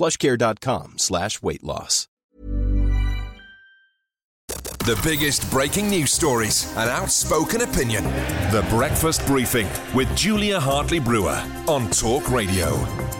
plushcare.com slash weight loss. The biggest breaking news stories and outspoken opinion. The Breakfast Briefing with Julia Hartley Brewer on Talk Radio.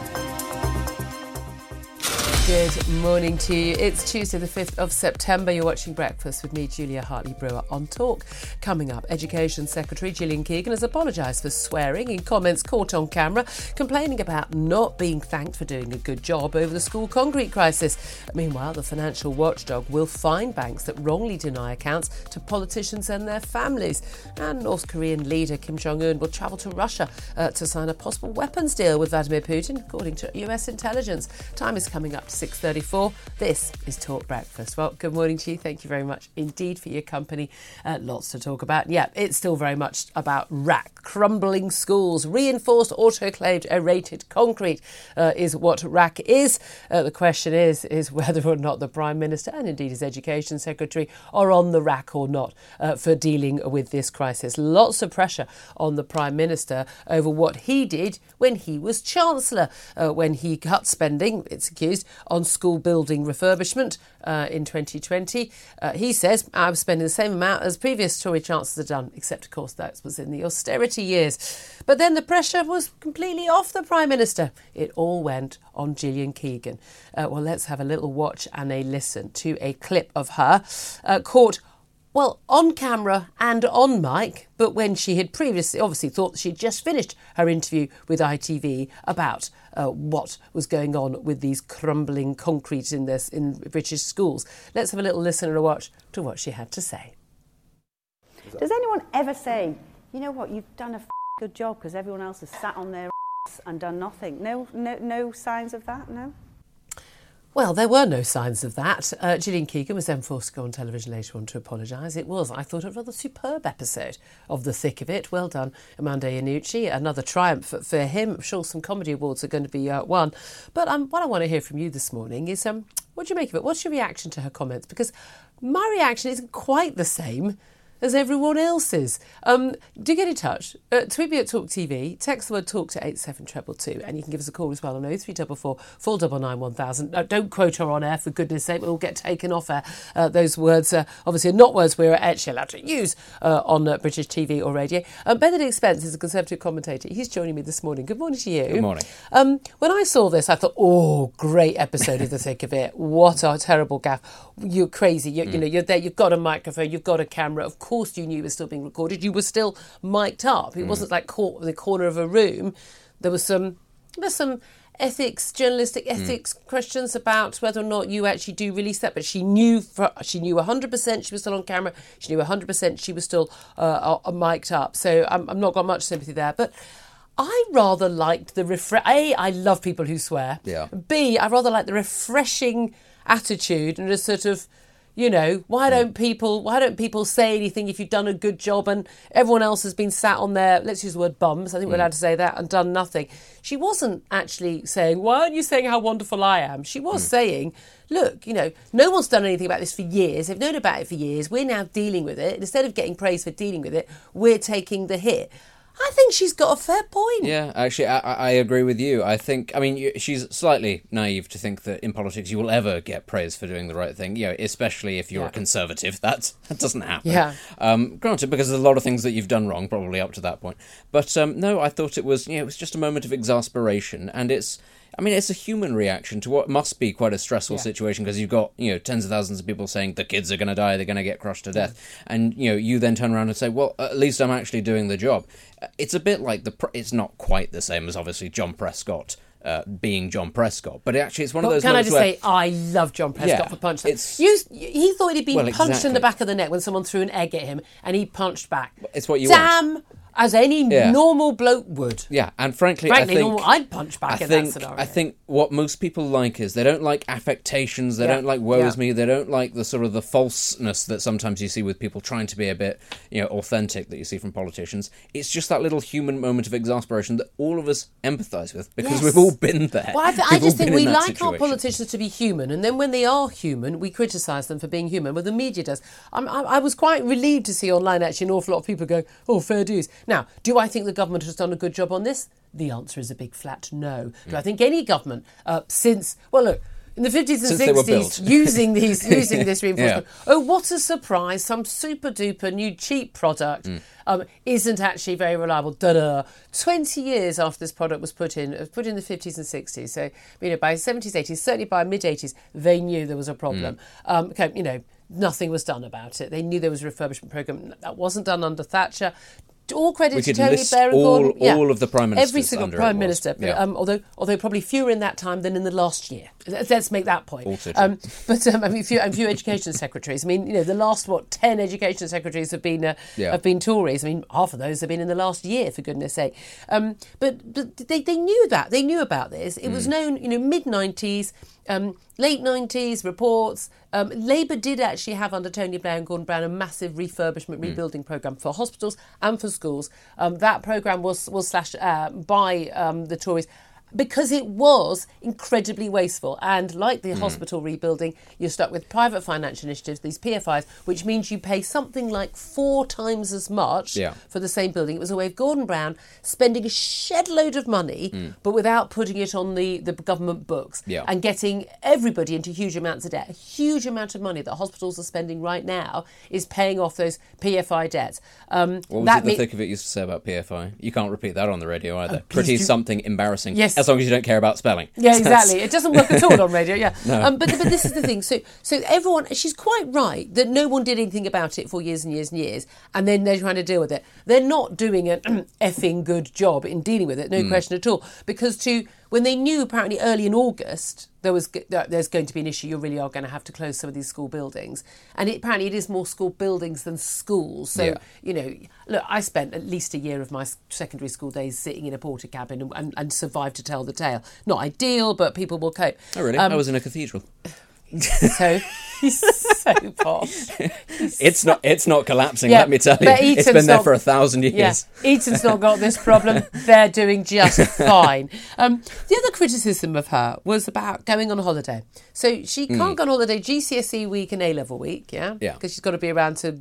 Good morning to you. It's Tuesday, the 5th of September. You're watching Breakfast with me, Julia Hartley Brewer, on Talk. Coming up, Education Secretary Gillian Keegan has apologised for swearing in comments caught on camera, complaining about not being thanked for doing a good job over the school concrete crisis. Meanwhile, the financial watchdog will fine banks that wrongly deny accounts to politicians and their families. And North Korean leader Kim Jong un will travel to Russia uh, to sign a possible weapons deal with Vladimir Putin, according to US intelligence. Time is coming up to 6.34. This is Talk Breakfast. Well, good morning to you. Thank you very much indeed for your company. Uh, lots to talk about. Yeah, it's still very much about RAAC Crumbling schools, reinforced autoclaved aerated concrete uh, is what RAAC is. Uh, the question is, is whether or not the Prime Minister and indeed his Education Secretary are on the rack or not uh, for dealing with this crisis. Lots of pressure on the Prime Minister over what he did when he was Chancellor, uh, when he cut spending, it's accused, on school building refurbishment uh, in 2020. Uh, he says, I'm spending the same amount as previous Tory chancellors had done, except, of course, that was in the austerity years. But then the pressure was completely off the Prime Minister. It all went on Gillian Keegan. Uh, well, let's have a little watch and a listen to a clip of her uh, caught well, on camera and on mic, but when she had previously obviously thought she'd just finished her interview with ITV about uh, what was going on with these crumbling concrete in this in British schools. Let's have a little listen and a watch to what she had to say. Does anyone ever say, you know what, you've done a f- good job because everyone else has sat on their ass and done nothing? No, no, no signs of that. No. Well, there were no signs of that. Uh, Gillian Keegan was then forced to go on television later on to apologise. It was, I thought, a rather superb episode of The Thick of It. Well done, Armando Iannucci. Another triumph for him. I'm sure some comedy awards are going to be uh, won. But um, what I want to hear from you this morning is um, what do you make of it? What's your reaction to her comments? Because my reaction isn't quite the same as everyone else is. Um, do get in touch. Uh, tweet me at Talk TV. Text the word Talk to eight seven treble two, and you can give us a call as well on 0344 499 1000. Uh, don't quote her on air for goodness' sake. We'll get taken off air. Uh, those words uh, obviously are not words we're actually allowed to use uh, on uh, British TV or radio. Um, Benedict Spence is a Conservative commentator. He's joining me this morning. Good morning to you. Good morning. Um, when I saw this, I thought, oh, great episode of The Thick of It. What a terrible gaffe. You're crazy. You, you know, you're there. You've got a microphone. You've got a camera. Of course, you knew it was still being recorded. You were still mic'd up. It wasn't like caught in the corner of a room. There was some. There's some ethics, journalistic ethics questions about whether or not you actually do release that. But she knew, for, she knew 100% she was still on camera. She knew 100% she was still uh, uh, mic'd up. So I'm, I'm not got much sympathy there. But I rather liked the refresh. A, I love people who swear. Yeah. B, I rather like the refreshing attitude and just sort of, you know, why don't people why don't people say anything if you've done a good job and everyone else has been sat on their let's use the word bums. I think we're mm. allowed to say that and done nothing. She wasn't actually saying, Why aren't you saying how wonderful I am? She was mm. saying, Look, you know, no one's done anything about this for years. They've known about it for years. We're now dealing with it. Instead of getting praise for dealing with it, we're taking the hit. I think she's got a fair point. Yeah, actually, I, I agree with you. I think, I mean, you, she's slightly naive to think that in politics you will ever get praise for doing the right thing. You know, especially if you're Yeah. a conservative, that that doesn't happen. Yeah. Um, granted, because there's a lot of things that you've done wrong, probably up to that point. But um, no, I thought it was, you know, it was just a moment of exasperation, and it's. I mean, it's a human reaction to what must be quite a stressful situation because you've got you know tens of thousands of people saying the kids are going to die, they're going to get crushed to death, and you know you then turn around and say, well, at least I'm actually doing the job. It's a bit like the. Pre- it's not quite the same as obviously John Prescott uh, being John Prescott, but actually it's one of those. can I just where, say, I love John Prescott Yeah, for punching. You, he thought he'd been Well, punched in the back of the neck when someone threw an egg at him, and he punched back. It's what you want. As any Yeah. normal bloke would. Yeah, and frankly, Frankly, I think normal, I'd punch back I in think that scenario. I think what most people like is they don't like affectations. They Yeah. don't like woe is me. They don't like the sort of the falseness that sometimes you see with people trying to be a bit you know authentic that you see from politicians. It's just that little human moment of exasperation that all of us empathise with because Yes. we've all been there. Well, I, th- I just think we like our politicians to be human, and then when they are human, we criticise them for being human. Well, the media does. I'm, I, I was quite relieved to see online actually an awful lot of people go, "Oh, fair dues." Now, do I think the government has done a good job on this? The answer is a big flat no. Do I think any government uh, since well, look. In the 50s and Since 60s, using these, using this reinforcement. Yeah. Oh, what a surprise! Some super duper new cheap product Mm. um, isn't actually very reliable. Da da. Twenty years after this product was put in, it was put in the fifties and sixties. So you know, by seventies, eighties, certainly by mid eighties, they knew there was a problem. Mm. Um, okay, you know, nothing was done about it. They knew there was a refurbishment program that wasn't done under Thatcher. All credit We to Tony Blair and all- Gordon. Yeah. all of the prime ministers. Every single prime minister. Yeah. Um, although, although probably fewer in that time than in the last year. Let's make that point. Also. Um, but um, I mean, few, and few education secretaries. I mean, you know, the last what ten education secretaries have been uh, Yeah. have been Tories. I mean, half of those have been in the last year, for goodness' sake. Um, but but they, they knew that they knew about this. It Mm. was known, you know, mid nineties. Um, late 90s reports. Um, Labour did actually have under Tony Blair and Gordon Brown a massive refurbishment, Mm. rebuilding programme for hospitals and for schools. Um, that programme was, was slashed uh, by um, the Tories because it was incredibly wasteful. And like the hmm. hospital rebuilding, you're stuck with private financial initiatives, these PFIs, which means you pay something like four times as much Yeah. for the same building. It was a way of Gordon Brown spending a shed load of money, hmm. but without putting it on the, the government books. Yeah. and getting everybody into huge amounts of debt. A huge amount of money that hospitals are spending right now is paying off those PFI debts. Um, What was that it the mean- thick of it used to say about PFI? You can't repeat that on the radio either. Uh, please Pretty something embarrassing. Yes. As long as you don't care about spelling. Yeah, that's- exactly. It doesn't work at all on radio. Yeah, um, but but this is the thing. So so everyone, she's quite right that no one did anything about it for years and years and years, and then they're trying to deal with it. They're not doing an effing good job in dealing with it, no question at all. Because to when they knew apparently early in August there was there's going to be an issue, you really are going to have to close some of these school buildings, and it, apparently it is more school buildings than schools. So Yeah. you know, look, I spent at least a year of my secondary school days sitting in a Portakabin and, and, and survived to tell the tale. Not ideal, but people will cope. Oh, really? Um, I was in a cathedral. So, He's so posh. It's not. It's not collapsing. Yeah, let me tell you. It's been there not- for a thousand years. Yeah, Eton's not got this problem. They're doing just fine. Um, the other criticism of her was about going on holiday. So she can't go on holiday GCSE week and A level week, yeah? Yeah. Because she's got to be around to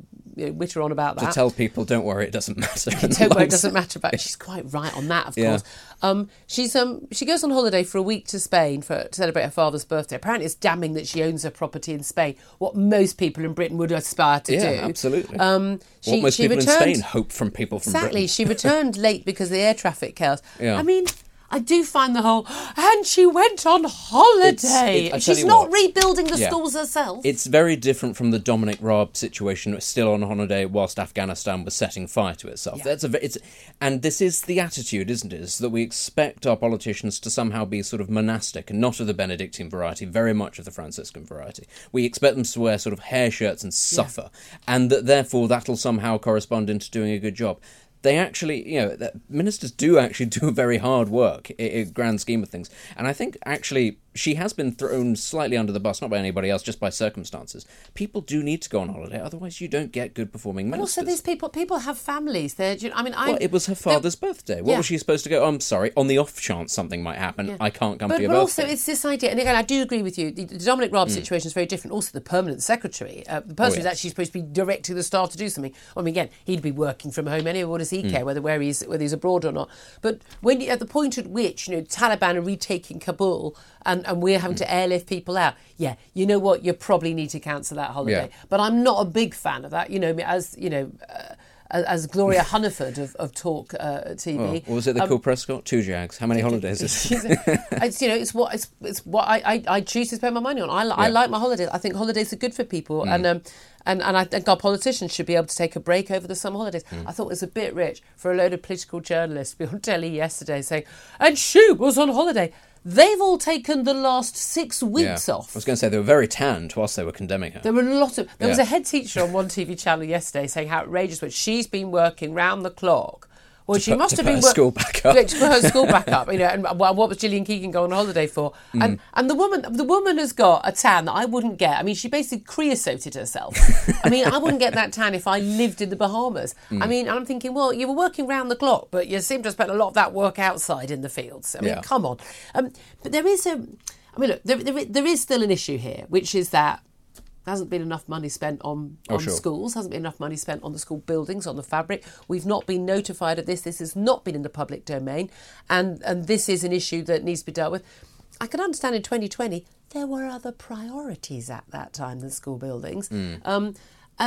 witter on about To that. tell people, don't worry, it doesn't matter. Don't worry, it doesn't matter about. She's quite right on that, of Yeah. course. Um, she's um, she goes on holiday for a week to Spain for to celebrate her father's birthday. Apparently, it's damning that she owns her property in Spain. What most people in Britain would aspire to Yeah, do. absolutely. Um, she, what most people returned, in Spain hope from people from Exactly. Britain. She returned late because the air traffic chaos. Yeah. I mean, I do find the whole, and she went on holiday. it- She's not what, rebuilding the yeah. schools herself. It's very different from the Dominic Raab situation, still on holiday whilst Afghanistan was setting fire to itself. That's a, it's, and this is the attitude, isn't it? Is that we expect our politicians to somehow be sort of monastic and not of the Benedictine variety, very much of the Franciscan variety. We expect them to wear sort of hair shirts and suffer, and that therefore that'll somehow correspond into doing a good job. They actually, you know, ministers do actually do very hard work in, in grand scheme of things. And I think actually she has been thrown slightly under the bus, not by anybody else, just by circumstances. People do need to go on holiday, otherwise you don't get good performing But ministers. also, these people people have families. They're, I mean, I. well, it was her father's birthday. What Yeah. was she supposed to go? Oh, I'm sorry. On the off chance something might happen, Yeah. I can't come but, for your but also, it's this idea, and again, I do agree with you. The, Dominic Mm. Raab situation is very different. Also, the permanent secretary, uh, the person who's Oh, yes. actually supposed to be directing the staff to do something. I mean, again, he'd be working from home anyway. What does Mm. he care whether where he's whether he's abroad or not? But when you, at the point at which you know Taliban are retaking Kabul and, and we're having Mm. to airlift people out, yeah, you know what? You probably need to cancel that holiday. Yeah. But I'm not a big fan of that. You know, as you know. Uh, as Gloria Hunniford of, of Talk uh, TV. Oh, what was it the um, Prescott? Two Jags. How many holidays is it? it's you know it's what it's, it's what I, I, I choose to spend my money on. I, li- I Mm. like my holidays. I think holidays are good for people, and um and and I think our politicians should be able to take a break over the summer holidays. Mm. I thought it was a bit rich for a load of political journalists to be on telly yesterday saying, and she was on holiday. They've all taken the last six Yeah. off. I was going to say they were very tanned whilst they were condemning her. There were a lot of. There was a head teacher on one TV channel yesterday saying how outrageous was. She's been working round the clock. Well, she put- must have been her school back up. Yeah, to put her school back up. You know, and well, what was Gillian Keegan going on holiday for? Mm. And and the woman, the woman has got a tan that I wouldn't get. I mean, she basically creosoted herself. I mean, I wouldn't get that tan if I lived in the Bahamas. Mm. I mean, I'm thinking, well, you were working round the clock, but you seem to have spent a lot of that work outside in the fields. I mean, Yeah. come on. Um, but there is a, I mean, look, there, there, there is still an issue here, which is that there hasn't been enough money spent on, Oh, on sure. schools, hasn't been enough money spent on the school buildings, on the fabric. We've not been notified of this. This has not been in the public domain. And, and this is an issue that needs to be dealt with. I can understand in 2020 there were other priorities at that time than school buildings. Hmm. Um,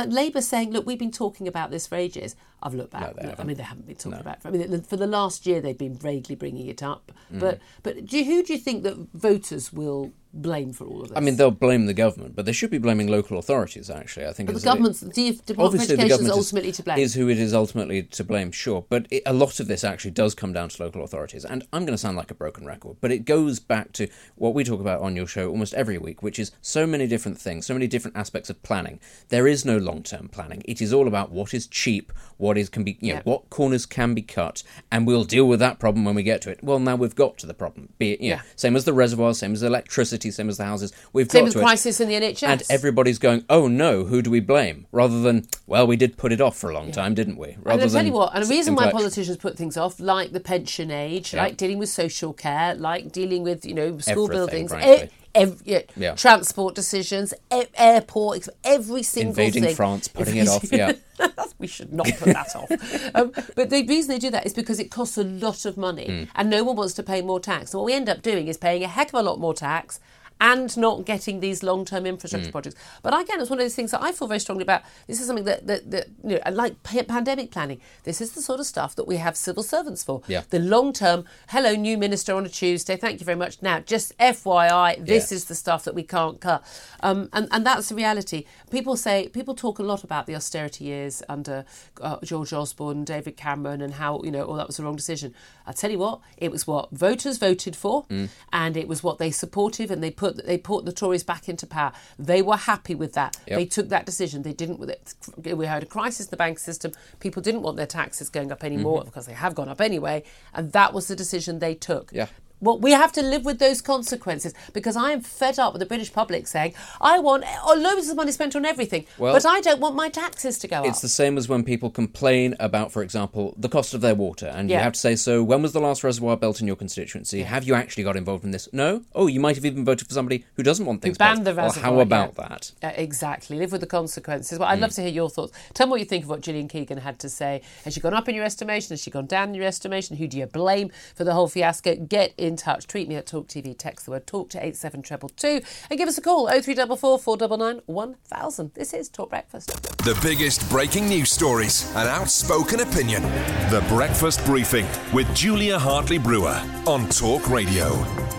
Labour saying, look, we've been talking about this for ages. I've looked back. they I mean, they haven't been talking about it. For, I mean, for the last year, they've been vaguely bringing it up. But but do who do you think that voters will blame for all of this? I mean, they'll blame the government, but they should be blaming local authorities. Actually, I think But the is- government's the Department of Education is ultimately to blame. Is who it is ultimately to blame, sure. But it, a lot of this actually does come down to local authorities. And I'm going to sound like a broken record, but it goes back to what we talk about on your show almost every week, which is so many different things, so many different aspects of planning. There is no long term planning. It is all about what is cheap, what is can be, you know, Yeah. what corners can be cut, and we'll deal with that problem when we get to it. Well, now we've got to the problem. Be it, you know, Yeah. same as the reservoirs, same as the same as the houses. We've Same got with to it. crisis in the NHS. And everybody's going, oh no, who do we blame? Rather than, well, we did put it off for a long time, didn't we? and Rather I'll tell you what, and s- reason why politicians put things off, like the pension age, Yeah. like dealing with social care, like dealing with you know school Everything, buildings, ev- yeah, Yeah. transport decisions, e- airport, every single thing. Invading thing. France, putting it off, yeah. we should not put that off. Um, but the reason they do that is because it costs a lot of money, Hmm. and no one wants to pay more tax. So what we end up doing is paying a heck of a lot more tax. And not getting these long-term Hmm. infrastructure projects, but again, it's one of those things that I feel very strongly about. This is something that, that, that you know, like pa- pandemic planning. This is the sort of stuff that we have civil servants for. Yeah. The long-term. Hello, new minister on a Tuesday. Thank you very much. Now, just FYI, this Yes. is the stuff that we can't cut, um, and and that's the reality. People say people talk a lot about the austerity years under uh, George Osborne, David Cameron, and how you know, oh, that was the wrong decision. I tell you what, it was what voters voted for, Mm. and it was what they supported, and they put they put the Tories back into power. They were happy with that. Yep. They took that decision. They didn't. We had a crisis in the bank system. People didn't want their taxes going up anymore Mm-hmm. because they have gone up anyway, and that was the decision they took. Yeah. Well, we have to live with those consequences because I am fed up with the British public saying, I want oh, loads of money spent on everything, Well- but I don't want my taxes to go up. It's the same as when people complain about, for example, the cost of their water, and you have to say, "So, when was the last reservoir built in your constituency? Have you actually got involved in this?" No. Oh, you might have even voted for somebody who doesn't want things banned the Well, how about yeah. that? Uh, exactly. Live with the consequences. Well, I'd love to hear your thoughts. Tell me what you think of what Gillian Keegan had to say. Has she gone up in your estimation? Has she gone down in your estimation? Who do you blame for the whole fiasco? Get in touch. Tweet me at Talk TV. Text the word Talk to 87222 and give us a call 0344 499 1000. This is Talk Breakfast. The biggest breaking news stories and outspoken opinion. The Breakfast Briefing with Julia Hartley Brewer on Talk Radio.